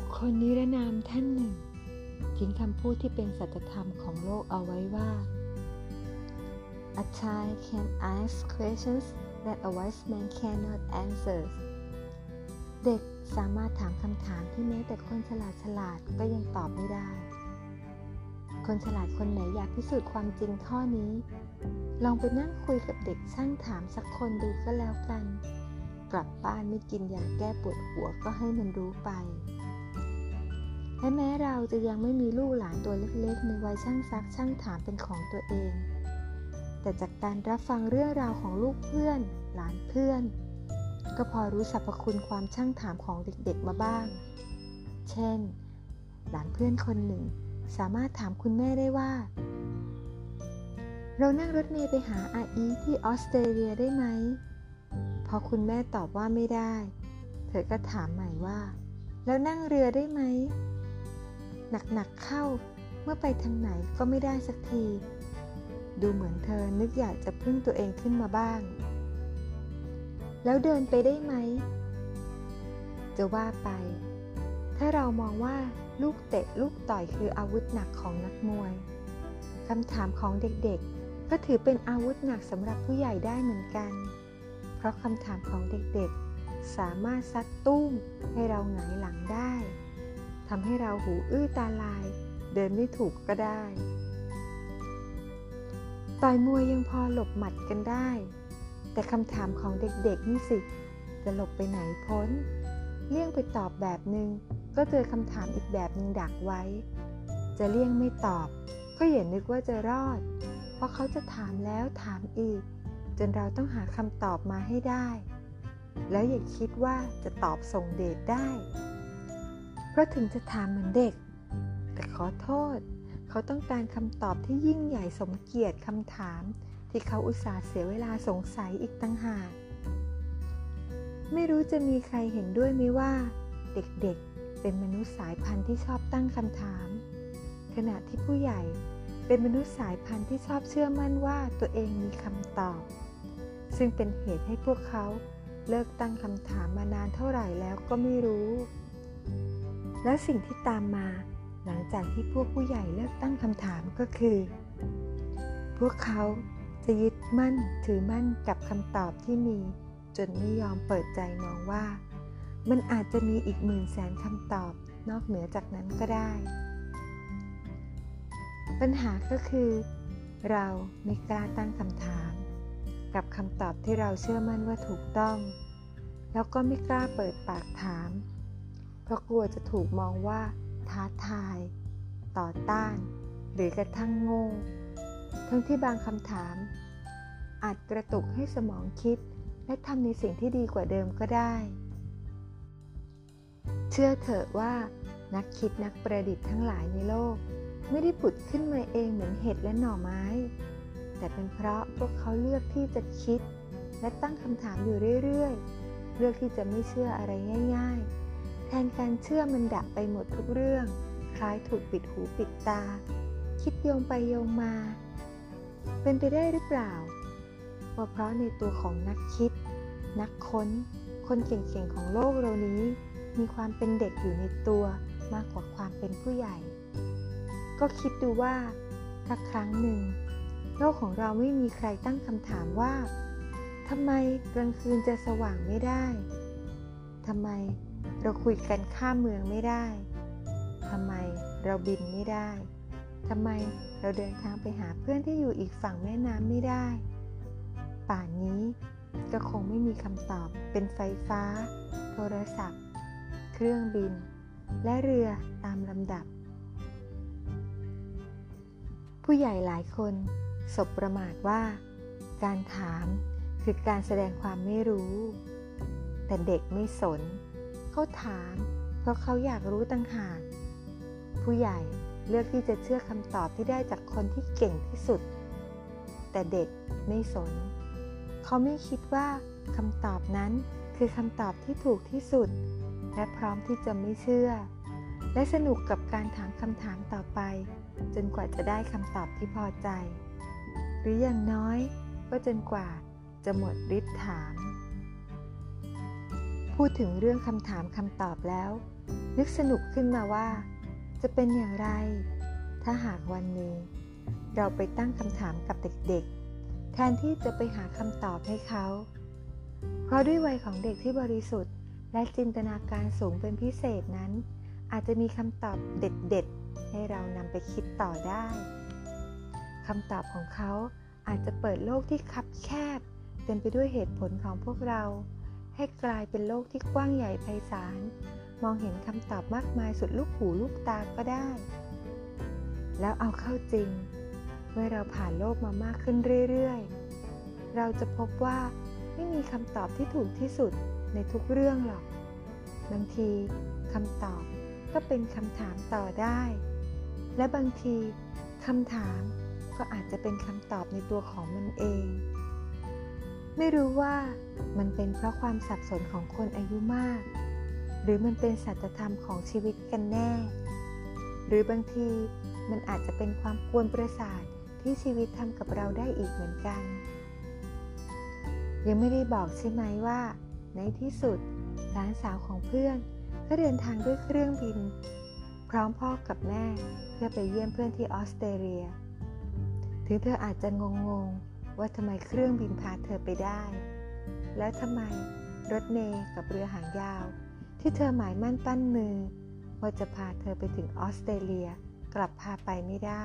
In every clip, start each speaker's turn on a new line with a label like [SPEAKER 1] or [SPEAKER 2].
[SPEAKER 1] บุคคลนิรนามท่านหนึ่ง ทิ้งคำพูดที่เป็นสัจธรรมของโลกเอาไว้ว่า A child can ask questions that a wise man cannot answer เด็กสามารถถามคำถามที่แม้แต่คนฉลาดฉลาดก็ยังตอบไม่ได้ คนฉลาดคนไหนอยากพิสูจน์ความจริงข้อนี้ ลองไปนั่งคุยกับเด็กช่างถามสักคนดูก็แล้วกัน กลับบ้านไม่กินยาแก้ปวดหัวก็ให้มันรู้ไป และแม้เราจะยังไม่มีลูกหลานตัวเล็กๆ ในวัยช่างซักช่างถามเป็นของตัวเอง แต่จากการรับฟังเรื่องราวของลูกเพื่อน หลานเพื่อน ก็พอรู้สรรพคุณความช่างถามของเด็กๆมาบ้าง เช่น หลานเพื่อนคนหนึ่ง สามารถถามคุณแม่ได้ว่า เรานั่งรถเมล์ไปหาอาอีที่ออสเตรเลียได้ไหม พอคุณแม่ตอบว่าไม่ได้ เธอก็ถามใหม่ว่า แล้วนั่งเรือได้ไหม หนักๆเข้า เมื่อไปทางไหนก็ไม่ได้สักที ดูเหมือนเธอนึกอยากจะพึ่งตัวเองขึ้นมาบ้าง แล้วเดินไปได้ไหม จะว่าไป ถ้าเรามองว่าลูกเตะลูกต่อยคืออาวุธหนักของนักมวยคำถามของเด็กๆ ก็ถือเป็นอาวุธหนักสำหรับผู้ใหญ่ได้เหมือนกัน เพราะคำถามของเด็กๆ สามารถซัดตุ้มให้เราหงายหลังได้ ทำให้เราหูอื้อตาลาย เดินไม่ถูกก็ได้ ต่อยมวยยังพอหลบหมัดกันได้ แต่คำถามของเด็กๆนี่สิ จะหลบไปไหนพ้น เลี่ยงไปตอบแบบหนึง่งก็เจอคำถามอีกแบบหนึ่งดักไว้ จะเลี่ยงไม่ตอบ ก็อย่านึกว่าจะรอด เพราะเขาจะถามแล้วถามอีก จนเราต้องหาคำตอบมาให้ได้ แล้วอย่าคิดว่าจะตอบส่งเดชได้ เพราะถึงจะถามเหมือนเด็ก แต่ขอโทษ เขาต้องการคำตอบที่ยิ่งใหญ่สมเกียรติคำถาม ที่เขาอุตส่าห์เสียเวลาสงสัยอีกตั้งหาก ไม่รู้จะมีใครเห็นด้วยไหมว่า เด็กๆ เป็นมนุษย์สายพันธุ์ที่ชอบตั้งคำถาม ขณะที่ผู้ใหญ่เป็นมนุษย์สายพันธุ์ที่ชอบเชื่อมั่นว่าตัวเองมีคำตอบ ซึ่งเป็นเหตุให้พวกเขาเลิกตั้งคำถามมานานเท่าไหร่แล้วก็ไม่รู้ และสิ่งที่ตามมา หลังจากที่พวกผู้ใหญ่เลิกตั้งคำถามก็คือ พวกเขาจะยึดมั่นถือมั่นกับคำตอบที่มี จนไม่ยอมเปิดใจมองว่า มันอาจจะมีอีกหมื่นแสนคำตอบนอกเหนือจากนั้นก็ได้ ปัญหาก็คือ เราไม่กล้าตั้งคำถาม กับคำตอบที่เราเชื่อมั่นว่าถูกต้อง แล้วก็ไม่กล้าเปิดปากถาม เพราะกลัวจะถูกมองว่าท้าทาย ต่อต้าน หรือกระทั่งโง่ทั้งที่บางคำถาม อาจกระตุกให้สมองคิด และทำในสิ่งที่ดีกว่าเดิมก็ได้ เชื่อเถอะว่านักคิดนักประดิษฐ์ทั้งหลายในโลก ไม่ได้ผุดขึ้นมาเองเหมือนเห็ดและหน่อไม้ แต่เป็นเพราะพวกเขาเลือกที่จะคิด และตั้งคำถามอยู่เรื่อย ๆ เลือกที่จะไม่เชื่ออะไรง่าย ๆ แทนการเชื่อมันดับไปหมดทุกเรื่อง คล้ายถูกปิดหูปิดตา คิดโยงไปโยงมา เป็นไปได้หรือเปล่า ว่าเพราะในตัวของนักคิด นักค้น คนเก่งๆของโลกเรานี้ มีความเป็นเด็กอยู่ในตัวมากกว่าความเป็นผู้ใหญ่ ก็คิดดูว่าถ้าครั้งหนึ่ง โลกของเราไม่มีใครตั้งคำถามว่าทำไมกลางคืนจะสว่างไม่ได้ทำไม เราคุยกันข้ามเมืองไม่ได้ทำไมเราบินไม่ได้ทำไมเราเดินทางไปหาเพื่อนที่อยู่อีกฝั่งแม่น้ำไม่ได้ ป่านนี้ก็คงไม่มีคำตอบเป็นไฟฟ้า โทรศัพท์ เครื่องบิน และเรือตามลำดับ ผู้ใหญ่หลายคนสบประมาทว่า การถามคือการแสดงความไม่รู้ แต่เด็กไม่สน เขาถาม เพราะเขาอยากรู้ตั้งหาก ผู้ใหญ่เลือกที่จะเชื่อคำตอบที่ได้จากคนที่เก่งที่สุด แต่เด็กไม่สน เขาไม่คิดว่าคำตอบนั้นคือคำตอบที่ถูกที่สุด และพร้อมที่จะไม่เชื่อ และสนุกกับการถามคำถามต่อไป จนกว่าจะได้คำตอบที่พอใจ หรืออย่างน้อยก็จนกว่าจะหมดฤทธิ์ถาม พูดถึงเรื่องคำถามคำตอบแล้ว นึกสนุกขึ้นมาว่า จะเป็นอย่างไร ถ้าหากวันหนึ่ง เราไปตั้งคำถามกับเด็กๆ แทนที่จะไปหาคำตอบให้เขา เพราะด้วยวัยของเด็กที่บริสุทธิ์ และจินตนาการสูงเป็นพิเศษนั้น อาจจะมีคำตอบเด็ดๆ ให้เรานำไปคิดต่อได้คำตอบของเขาอาจจะเปิดโลกที่คับแคบ เต็มไปด้วยเหตุผลของพวกเรา ให้กลายเป็นโลกที่กว้างใหญ่ไพศาล มองเห็นคำตอบมากมายสุดลูกหูลูกตาก็ได้ แล้วเอาเข้าจริง เมื่อเราผ่านโลกมามากขึ้นเรื่อยๆ เราจะพบว่าไม่มีคำตอบที่ถูกที่สุดในทุกเรื่องหรอก บางทีคำตอบก็เป็นคำถามต่อได้ และบางทีคำถามก็อาจจะเป็นคำตอบในตัวของมันเอง ไม่รู้ว่ามันเป็นเพราะความสับสนของคนอายุมาก หรือมันเป็นสัจธรรมของชีวิตกันแน่ หรือบางทีมันอาจจะเป็นความกวนประสาทที่ชีวิตทำกับเราได้อีกเหมือนกัน ยังไม่ได้บอกใช่ไหมว่า ในที่สุดหลานสาวของเพื่อนก็เดินทางด้วยเครื่องบิน พร้อมพ่อกับแม่เพื่อไปเยี่ยมเพื่อนที่ออสเตรเลีย ถึงเธออาจจะงงๆ ว่าทำไมเครื่องบินพาเธอไปได้ แล้วทำไมรถเมล์กับเรือหางยาว ที่เธอหมายมั่นปั้นมือ ว่าจะพาเธอไปถึงออสเตรเลียกลับพาไปไม่ได้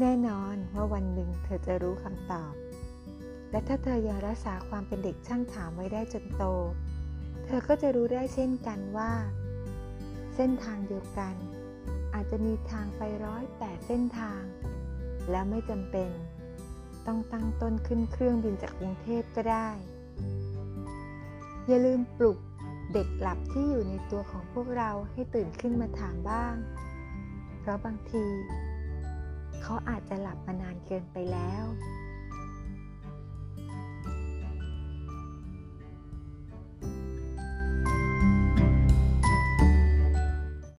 [SPEAKER 1] แน่นอนว่าวันหนึ่งเธอจะรู้คำตอบ และถ้าเธอยังรักษาความเป็นเด็กช่างถามไว้ได้จนโต เธอก็จะรู้ได้เช่นกันว่า เส้นทางเดียวกัน อาจจะมีทางไปร้อยแปดเส้นทาง แล้วไม่จำเป็น ต้องตั้งต้นขึ้นเครื่องบินจากกรุงเทพก็ได้ อย่าลืมปลุกเด็กหลับที่อยู่ในตัวของพวกเราให้ตื่นขึ้นมาถามบ้าง เพราะบางที เขาอาจจะหลับมานานเกินไปแล้ว